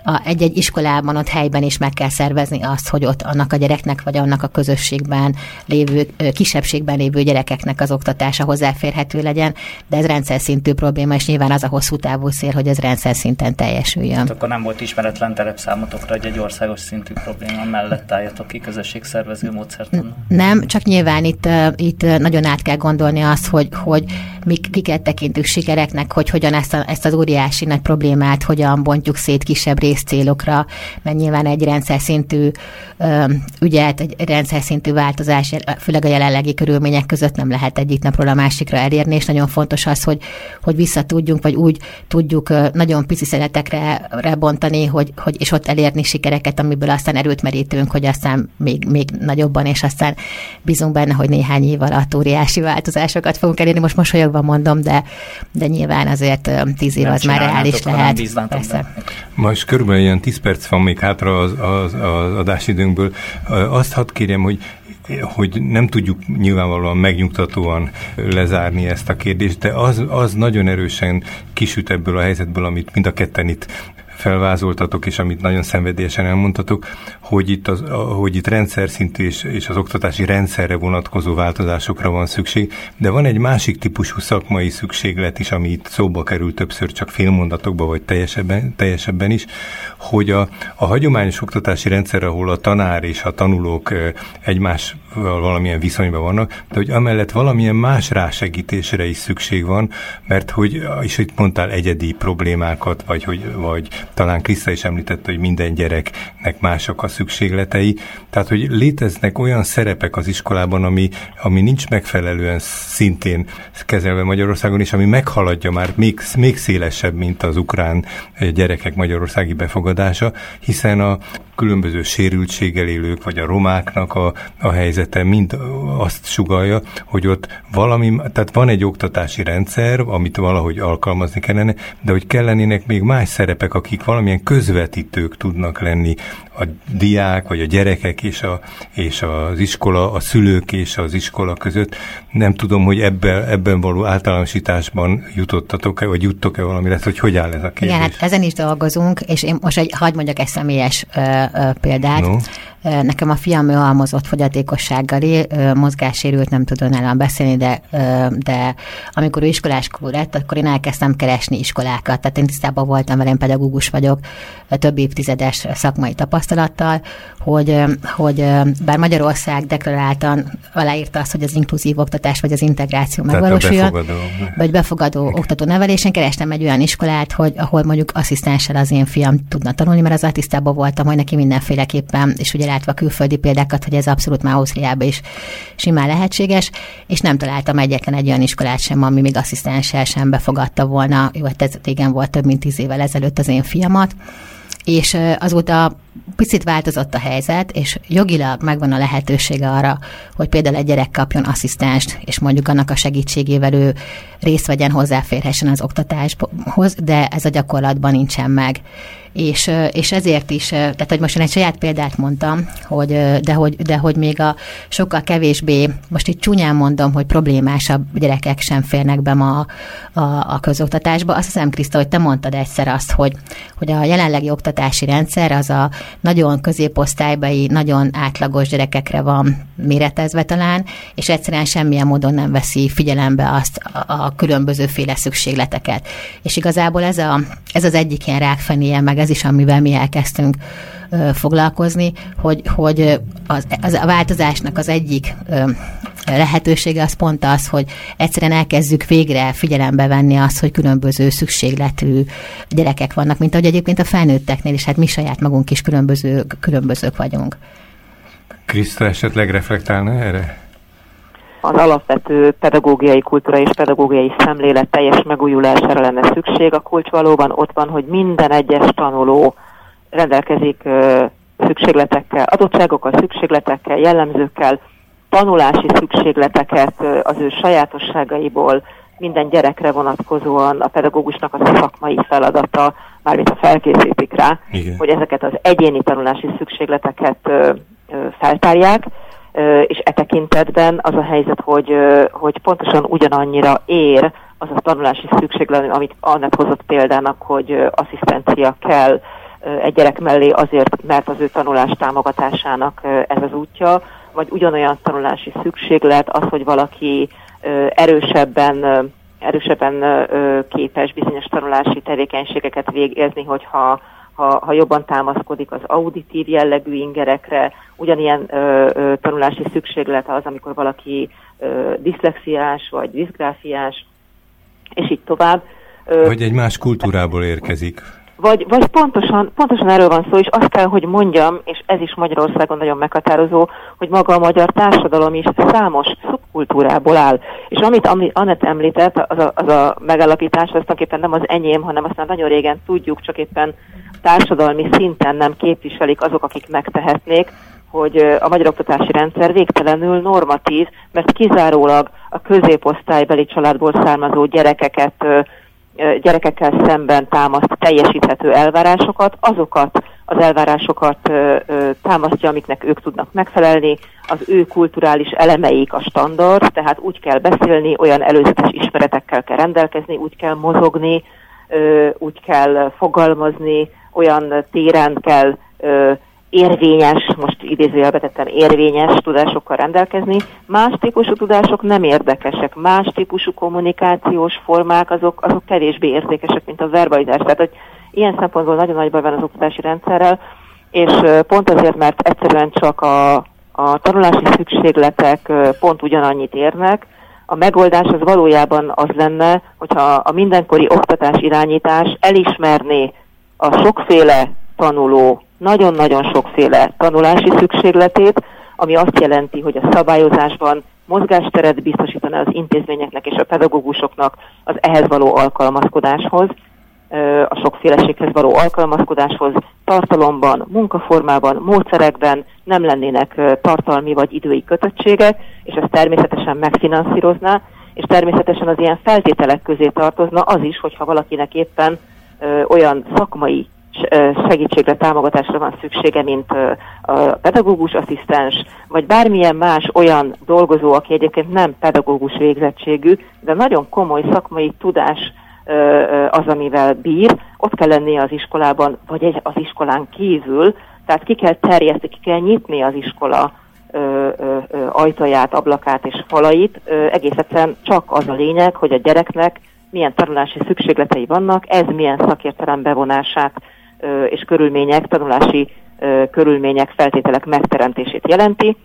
G: a, egy-egy iskolában, ott helyben is meg kell szervezni azt, hogy ott annak a gyereknek, vagy annak a közösségben lévő, kisebbségben lévő gyerekeknek az oktatása hozzáférhető legyen, de ez rendszer szintű probléma, és nyilván az a hosszú távú szél, hogy ez rendszer szinten teljesüljön. Hát
A: akkor nem volt ismeretlen terepszámotokra, hogy egy országos szintű probléma mellett álljatok ki közösségszervező módszert.
G: Nem, csak nyilván itt, itt nagyon át kell gondolni azt, hogy, hogy mik, kiket tekintünk sikereknek, hogy hogyan ezt, a, ezt az óriási nagy problémát hogyan bontjuk szét kisebb részcélokra, mert nyilván egy rendszer szintű ügyet, egy rendszer szintű változás, főleg a jelenlegi körülmények között nem lehet egyik napról a másikra elérni, és nagyon fontos az, hogy, hogy vissza tudjunk, vagy úgy tudjuk nagyon pici szeletekre rebontani, hogy, hogy, és ott elérni sikereket, amiből aztán erőt merítünk, hogy aztán még, még nagyobban, és aztán bízunk benne, hogy néhány év alatt óriási változásokat fogunk elérni. Most mosolyogva mondom, de, de nyilván azért tíz év nem az már reális lehet. Persze.
E: Most körülbelül ilyen 10 perc van még hátra az, az, az adásidőnkből. Azt hadd kérjem, hogy hogy nem tudjuk nyilvánvalóan megnyugtatóan lezárni ezt a kérdést, de az, az nagyon erősen kisüt ebből a helyzetből, amit mind a ketten itt felvázoltatok, és amit nagyon szenvedélyesen elmondtatok, hogy itt, az, hogy itt rendszer szintű és, és az oktatási rendszerre vonatkozó változásokra van szükség, de van egy másik típusú szakmai szükséglet is, ami itt szóba kerül többször csak félmondatokba, vagy teljesebben, teljesebben is, hogy a, a hagyományos oktatási rendszer, ahol a tanár és a tanulók egymással valamilyen viszonyban vannak, de hogy amellett valamilyen más rásegítésre is szükség van, mert hogy, és itt mondtál egyedi problémákat, vagy, hogy, vagy talán Kriszta is említette, hogy minden gyereknek mások a szükségletei. Tehát, hogy léteznek olyan szerepek az iskolában, ami, ami nincs megfelelően szintén kezelve Magyarországon, és ami meghaladja már még, még szélesebb, mint az ukrán gyerekek magyarországi befogadása, hiszen a különböző sérültséggel élők, vagy a romáknak a, a helyzete mind azt sugalja, hogy ott valami, tehát van egy oktatási rendszer, amit valahogy alkalmazni kellene, de hogy kellenének még más szerepek, akik valamilyen közvetítők tudnak lenni a diák, vagy a gyerekek és, a, és az iskola, a szülők és az iskola között. Nem tudom, hogy ebben, ebben való általánosításban jutottatok-e, vagy juttok-e valamire, hogy hogy áll ez a kérdés?
G: Igen, hát ezen is dolgozunk, és én most egy, hagyd mondjak egy személyes ö, ö, példát. No. Nekem a fiam ő almozott fogyatékossággal él, mozgássérült, nem tud önállóan beszélni, de, de amikor ő iskolás lett, akkor én elkezdtem keresni iskolákat. Tehát én tisztában voltam velem pedagógus pedagógus vagyok, több évtizedes szakmai tapasztalattal, hogy, hogy bár Magyarország deklaráltan aláírta azt, hogy az inkluzív oktatás vagy az integráció megvalósuljon, befogadó. vagy befogadó Igen. oktató nevelésen kerestem egy olyan iskolát, hogy ahol mondjuk asszisztenssel az én fiam tudna tanulni, mert az tisztában voltam, hogy neki mindenféleképpen, és ugye látva külföldi példákat, hogy ez abszolút már Ausztriában is simán lehetséges, és nem találtam egyetlen egy olyan iskolát sem, ami még asszisztenssel sem befogadta volna, jó, hát ez igen volt több mint tíz évvel ezelőtt az én fiamat, és azóta picit változott a helyzet, és jogilag megvan a lehetősége arra, hogy például egy gyerek kapjon asszisztenst, és mondjuk annak a segítségével ő részt vegyen, hozzáférhessen az oktatáshoz, de ez a gyakorlatban nincsen meg és, és ezért is, tehát hogy most én egy saját példát mondtam, hogy, de, hogy, de hogy még a sokkal kevésbé, most itt csúnyán mondom, hogy problémásabb gyerekek sem férnek be ma a, a közoktatásba. Azt hiszem, Kriszta, hogy te mondtad egyszer azt, hogy, hogy a jelenlegi oktatási rendszer az a nagyon középosztálybeli, nagyon átlagos gyerekekre van méretezve talán, és egyszerűen semmilyen módon nem veszi figyelembe azt a, a különbözőféle szükségleteket. És igazából ez, a, ez az egyik ilyen rákfenéje, meg ez is, amivel mi elkezdtünk foglalkozni, hogy, hogy az, az, a változásnak az egyik lehetősége az pont az, hogy egyszerűen elkezdjük végre figyelembe venni azt, hogy különböző szükségletű gyerekek vannak, mint ahogy egyébként a felnőtteknél is, hát mi saját magunk is különböző, különbözők vagyunk.
E: Kriszta esetleg reflektálna erre?
F: az alapvető pedagógiai kultúra és pedagógiai szemlélet teljes megújulására lenne szükség. A kulcs valóban ott van, hogy minden egyes tanuló rendelkezik szükségletekkel, adottságokkal, szükségletekkel, jellemzőkkel, tanulási szükségleteket az ő sajátosságaiból minden gyerekre vonatkozóan a pedagógusnak az a szakmai feladata, mármint a felkészítik rá, Igen. hogy ezeket az egyéni tanulási szükségleteket feltárják, és e tekintetben az a helyzet, hogy, hogy pontosan ugyanannyira ér az a tanulási szükséglet, amit annak hozott példának, hogy asszisztencia kell egy gyerek mellé azért, mert az ő tanulás támogatásának ez az útja, vagy ugyanolyan tanulási szükséglet az, hogy valaki erősebben erősebben képes bizonyos tanulási tevékenységeket végezni, hogyha ha, ha jobban támaszkodik az auditív jellegű ingerekre, ugyanilyen ö, ö, tanulási szükséglet az, amikor valaki ö, diszlexiás vagy diszgráfiás, és így tovább.
E: Ö, vagy egy más kultúrából érkezik.
F: Vagy, vagy pontosan, pontosan erről van szó, és azt kell, hogy mondjam, és ez is Magyarországon nagyon meghatározó, hogy maga a magyar társadalom is számos szubkultúrából áll. És amit Annett említett, az a, az a megállapítás, az tulajdonképpen nem az enyém, hanem azt már nagyon régen tudjuk, csak éppen társadalmi szinten nem képviselik azok, akik megtehetnék, hogy a magyar oktatási rendszer végtelenül normatív, mert kizárólag a középosztálybeli családból származó gyerekeket gyerekekkel szemben támaszt teljesíthető elvárásokat, azokat az elvárásokat támasztja, amiknek ők tudnak megfelelni, az ő kulturális elemeik a standard, tehát úgy kell beszélni, olyan előzetes ismeretekkel kell rendelkezni, úgy kell mozogni, úgy kell fogalmazni, olyan téren kell érvényes, most idézőjelbe tettem, érvényes tudásokkal rendelkezni. Más típusú tudások nem érdekesek, más típusú kommunikációs formák azok, azok kevésbé értékesek, mint a verbalizás. Tehát, hogy ilyen szempontból nagyon nagy baj van az oktatási rendszerrel, és pont azért, mert egyszerűen csak a, a tanulási szükségletek pont ugyanannyit érnek, a megoldás az valójában az lenne, hogyha a mindenkori oktatás irányítás elismerné a sokféle tanuló nagyon-nagyon sokféle tanulási szükségletét, ami azt jelenti, hogy a szabályozásban mozgásteret biztosítana az intézményeknek és a pedagógusoknak az ehhez való alkalmazkodáshoz, a sokféleséghez való alkalmazkodáshoz, tartalomban, munkaformában, módszerekben nem lennének tartalmi vagy idői kötöttségek, és ez természetesen megfinanszírozná, és természetesen az ilyen feltételek közé tartozna az is, hogyha valakinek éppen olyan szakmai segítségre, támogatásra van szüksége, mint a pedagógus asszisztens, vagy bármilyen más olyan dolgozó, aki egyébként nem pedagógus végzettségű, de nagyon komoly szakmai tudás az, amivel bír, ott kell lennie az iskolában, vagy egy, az iskolán kívül, tehát ki kell terjeszteni, ki kell nyitni az iskola ajtaját, ablakát és falait. Ö, egész egyszerűen csak az a lényeg, hogy a gyereknek milyen tanulási szükségletei vannak, ez milyen szakértelem bevonását és körülmények, tanulási körülmények, feltételek megteremtését jelenti,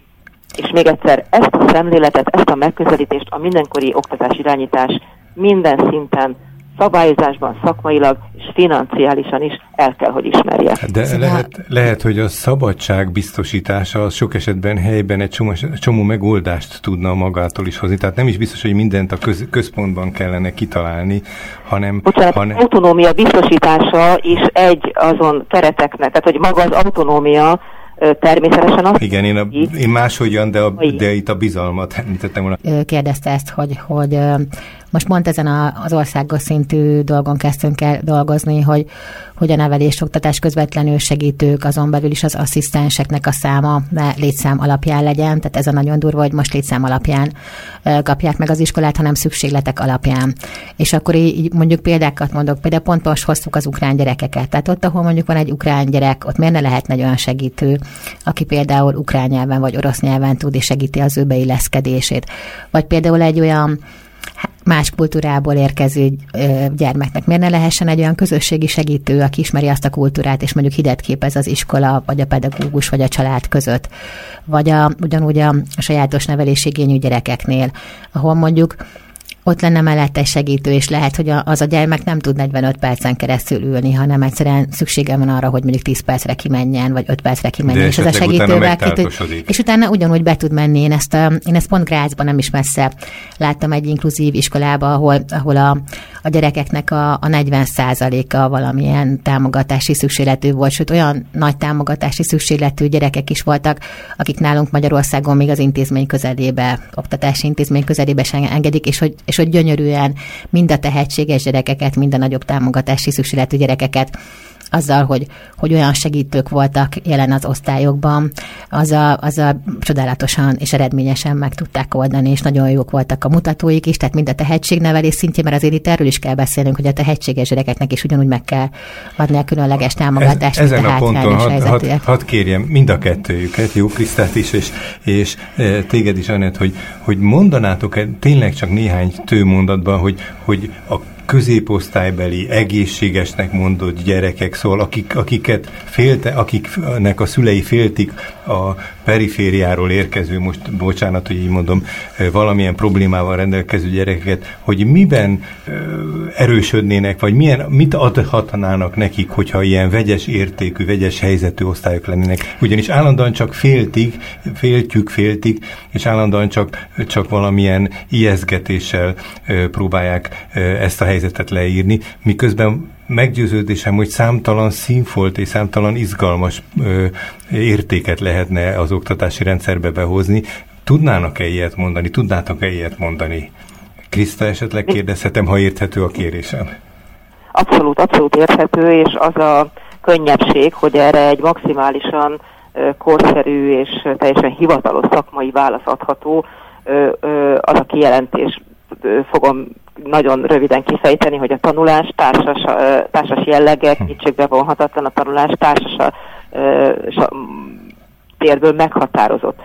F: és még egyszer ezt a szemléletet, ezt a megközelítést a mindenkori oktatás irányítás minden szinten szabályozásban, szakmailag és financiálisan is el kell, hogy ismerje.
E: De lehet, lehet, hogy a szabadság biztosítása az sok esetben helyben egy csomó, csomó megoldást tudna magától is hozni. Tehát nem is biztos, hogy mindent a köz, központban kellene kitalálni, hanem...
F: Bocsánat, hanem... autonómia biztosítása is egy azon kereteknek, tehát hogy maga az autonómia természetesen azt...
E: Igen, én, a, én máshogyan, de, a, de itt a bizalmat említettem volna.
G: Kérdezte ezt, hogy, hogy most pont ezen az országos szintű dolgon kezdtünk el dolgozni, hogy, hogy a nevelés oktatás közvetlenül segítők, azon belül is az asszisztenseknek a száma ne létszám alapján legyen, tehát ez a nagyon durva, hogy most létszám alapján kapják meg az iskolát, hanem szükségletek alapján. És akkor így mondjuk példákat mondok, például pont most hoztuk az ukrán gyerekeket. Tehát ott, ahol mondjuk van egy ukrán gyerek, ott miért ne lehetne egy olyan segítő, aki például ukrán nyelven vagy orosz nyelven tud és segíti az ő beilleszkedését. Vagy például egy olyan más kultúrából érkező gyermeknek. Miért ne lehessen egy olyan közösségi segítő, aki ismeri azt a kultúrát, és mondjuk hidet képez az iskola, vagy a pedagógus, vagy a család között. Vagy a, ugyanúgy a sajátos nevelésigényű gyerekeknél, ahol mondjuk ott lenne mellette segítő, és lehet, hogy az a gyermek nem tud 45 percen keresztül ülni, hanem egyszerűen szüksége van arra, hogy mondjuk 10 percre kimenjen, vagy 5 percre kimenjen,
E: De
G: és az a segítővel ki és utána ugyanúgy be tud menni. Én ezt, a, én ezt pont Grácsban nem is messze láttam egy inkluzív iskolába, ahol, ahol a, a gyerekeknek a, a 40%-a valamilyen támogatási szükségletű volt, sőt olyan nagy támogatási szükségletű gyerekek is voltak, akik nálunk Magyarországon még az intézmény közelébe, oktatási intézmény közelébe sem engedik, és hogy, és hogy gyönyörűen mind a tehetséges gyerekeket, mind a nagyobb támogatási szükségletű gyerekeket azzal, hogy, hogy olyan segítők voltak jelen az osztályokban, az a, az a csodálatosan és eredményesen meg tudták oldani, és nagyon jók voltak a mutatóik is, tehát mind a tehetségnevelés szintjén, mert azért itt erről is kell beszélnünk, hogy a tehetséges gyerekeknek is ugyanúgy meg kell adni a különleges támogatást.
E: Ez, ezen a, a ponton hadd had, had kérjem mind a kettőjüket, jó Krisztát is, és, és e, téged is, Anett, hogy, hogy mondanátok -e tényleg csak néhány tőmondatban, hogy, hogy a középosztálybeli, egészségesnek mondott gyerekek, szóval akik, akiket félte, akiknek a szülei féltik a perifériáról érkező, most bocsánat, hogy így mondom, valamilyen problémával rendelkező gyerekeket, hogy miben erősödnének, vagy milyen, mit adhatnának nekik, hogyha ilyen vegyes értékű, vegyes helyzetű osztályok lennének. Ugyanis állandóan csak féltik, féltjük, féltik, és állandóan csak, csak valamilyen ijeszgetéssel próbálják ezt a helyzetet leírni, miközben meggyőződésem, hogy számtalan színfolt és számtalan izgalmas ö, értéket lehetne az oktatási rendszerbe behozni. Tudnának-e ilyet mondani? Tudnátok-e ilyet mondani? Kriszta, esetleg kérdezhetem, ha érthető a kérésem.
F: Abszolút, abszolút érthető, és az a könnyebbség, hogy erre egy maximálisan korszerű és teljesen hivatalos szakmai válasz adható, az a kijelentés fogom nagyon röviden kifejteni, hogy a tanulás társas, társas jellege, hm. kétségbe vonhatatlan a tanulás társas a, térből meghatározott.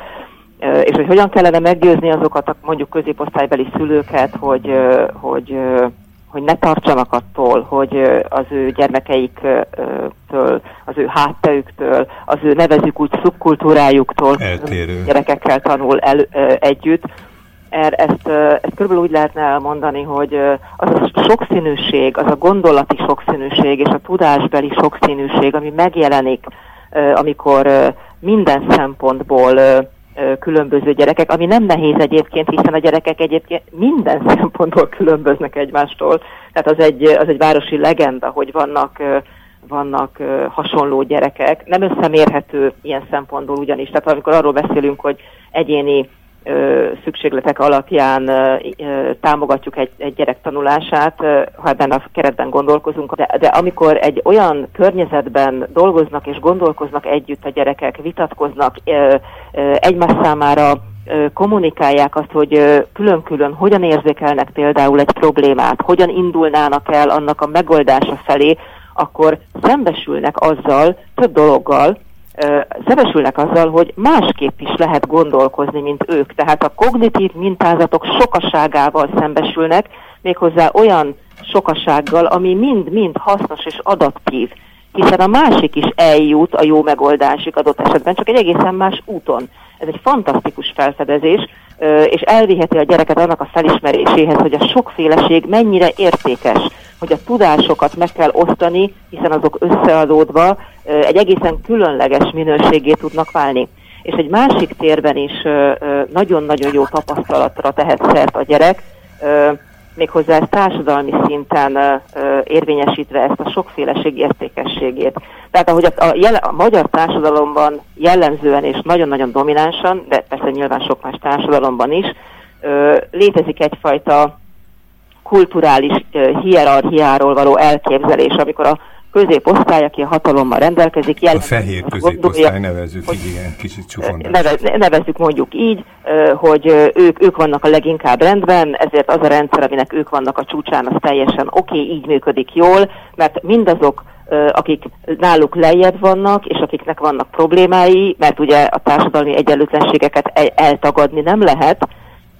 F: És hogy hogyan kellene meggyőzni azokat a mondjuk középosztálybeli szülőket, hogy, hogy, hogy ne tartsanak attól, hogy az ő gyermekeiktől, az ő hátterüktől, az ő nevezük úgy szubkultúrájuktól
E: Eltérő.
F: gyerekekkel tanul el, együtt, Er, ezt, ezt körülbelül úgy lehetne elmondani, hogy az a sokszínűség, az a gondolati sokszínűség és a tudásbeli sokszínűség, ami megjelenik, amikor minden szempontból különböző gyerekek, ami nem nehéz egyébként, hiszen a gyerekek egyébként minden [laughs] szempontból különböznek egymástól. Tehát az egy, az egy városi legenda, hogy vannak vannak hasonló gyerekek. Nem összemérhető ilyen szempontból ugyanis. Tehát amikor arról beszélünk, hogy egyéni szükségletek alapján támogatjuk egy, egy gyerek tanulását, ha ebben a keretben gondolkozunk, de, de amikor egy olyan környezetben dolgoznak és gondolkoznak együtt a gyerekek, vitatkoznak egymás számára, kommunikálják azt, hogy külön-külön hogyan érzékelnek például egy problémát, hogyan indulnának el annak a megoldása felé, akkor szembesülnek azzal, több dologgal, szembesülnek azzal, hogy másképp is lehet gondolkozni, mint ők. Tehát a kognitív mintázatok sokaságával szembesülnek, méghozzá olyan sokasággal, ami mind-mind hasznos és adaptív. hiszen a másik is eljut a jó megoldásig adott esetben, csak egy egészen más úton. Ez egy fantasztikus felfedezés, és elviheti a gyereket annak a felismeréséhez, hogy a sokféleség mennyire értékes, hogy a tudásokat meg kell osztani, hiszen azok összeadódva egy egészen különleges minőségé tudnak válni. És egy másik térben is nagyon-nagyon jó tapasztalatra tehet szert a gyerek, méghozzá ezt társadalmi szinten érvényesítve ezt a sokféleség értékességét. Tehát ahogy a, a, a magyar társadalomban jellemzően és nagyon-nagyon dominánsan, de persze nyilván sok más társadalomban is, létezik egyfajta kulturális uh, hierarchiáról való elképzelés, amikor a középosztály, aki a hatalommal rendelkezik.
E: A fehér középosztály nevezzük így, igen, kicsit csufondás.
F: Neve, nevezzük mondjuk így, hogy ők, ők vannak a leginkább rendben, ezért az a rendszer, aminek ők vannak a csúcsán, az teljesen oké, okay, így működik jól, mert mindazok, akik náluk lejjebb vannak, és akiknek vannak problémái, mert ugye a társadalmi egyenlőtlenségeket eltagadni nem lehet,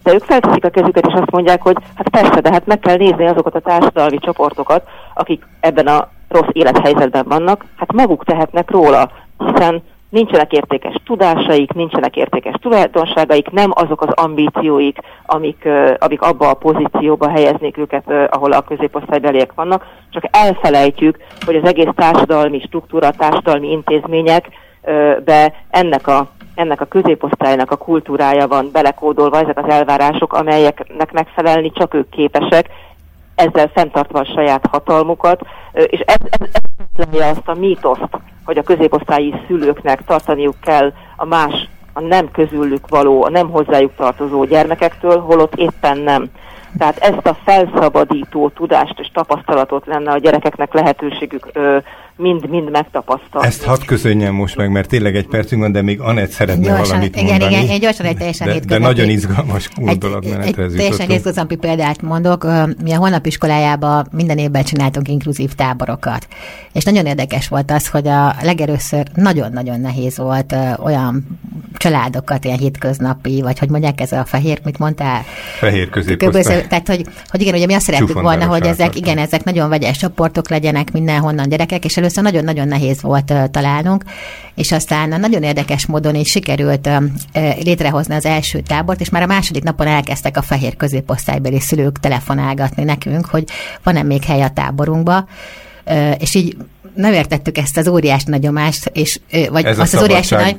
F: de ők felteszik a kezüket, és azt mondják, hogy hát persze, de hát meg kell nézni azokat a társadalmi csoportokat, akik ebben a rossz élethelyzetben vannak, hát maguk tehetnek róla, hiszen nincsenek értékes tudásaik, nincsenek értékes tulajdonságaik, nem azok az ambícióik, amik, amik abba a pozícióba helyeznék őket, ahol a középosztálybeliek vannak, csak elfelejtjük, hogy az egész társadalmi struktúra, társadalmi intézmények be ennek a ennek a középosztálynak a kultúrája van belekódolva, ezek az elvárások, amelyeknek megfelelni csak ők képesek, ezzel fenntartva a saját hatalmukat, és ez, ez, ez azt a mítoszt, hogy a középosztályi szülőknek tartaniuk kell a más, a nem közülük való, a nem hozzájuk tartozó gyermekektől, holott éppen nem. Tehát ezt a felszabadító tudást és tapasztalatot lenne a gyerekeknek lehetőségük mind-mind megtapasztalni.
E: Ezt hadd köszönjem most meg, mert tényleg egy percünk van, de még Anett szeretne gyorsan, valamit
G: igen,
E: mondani.
G: Igen, igen, gyorsan egy teljesen
E: de, de nagyon izgalmas gondolatmenetre
G: Egy teljesen hétköznapi példát mondok. Mi a holnap iskolájában minden évben csináltunk inkluzív táborokat. És nagyon érdekes volt az, hogy a legerőször nagyon-nagyon nehéz volt olyan családokat, ilyen hétköznapi, vagy hogy mondják ez a fehér, mit mondtál?
E: Fehér középosztály.
G: Tehát, hogy, hogy igen, ugye mi azt szerettük volna, hogy ezek, igen, ezek nagyon vegyes csoportok legyenek mindenhonnan gyerekek, és először nagyon-nagyon nehéz volt uh, találnunk, és aztán nagyon érdekes módon is sikerült uh, létrehozni az első tábort, és már a második napon elkezdtek a fehér középosztálybeli szülők telefonálgatni nekünk, hogy van-e még hely a táborunkba, és így nem értettük ezt az óriás nagyomást, és, vagy
E: Ez
G: azt
E: az
G: óriási
E: nagy,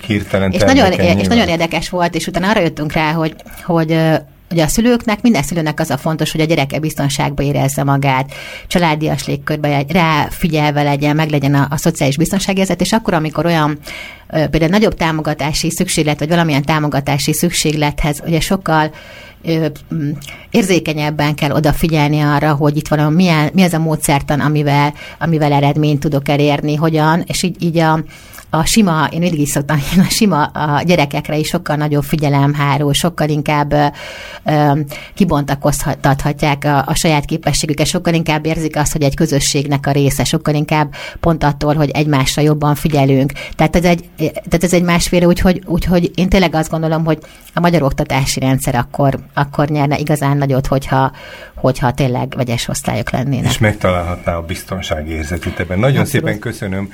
E: és
G: nagyon, és nagyon érdekes volt, és utána arra jöttünk rá, hogy, hogy Ugye a szülőknek, minden szülőnek az a fontos, hogy a gyereke biztonságban érezze magát, családias légkörben rá figyelve legyen, meg legyen a, a szociális biztonságérzet, és akkor, amikor olyan például nagyobb támogatási szükséglet, vagy valamilyen támogatási szükséglethez, ugye sokkal érzékenyebben kell odafigyelni arra, hogy itt van, milyen, mi az a módszertan, amivel, amivel eredményt tudok elérni, hogyan, és így, így a, a sima, én mindig is szoktam, [laughs] a sima a gyerekekre is sokkal nagyobb figyelem hárul, sokkal inkább ö, kibontakoztathatják a, a saját képességüket, sokkal inkább érzik azt, hogy egy közösségnek a része, sokkal inkább pont attól, hogy egymásra jobban figyelünk. Tehát ez egy, tehát ez egy másféle, úgyhogy, úgyhogy én tényleg azt gondolom, hogy a magyar oktatási rendszer akkor, akkor nyerne igazán nagyot, hogyha, hogyha tényleg vegyes osztályok lennének.
E: És megtalálhatná a biztonsági érzetét ebben. Nagyon Abszolút. szépen köszönöm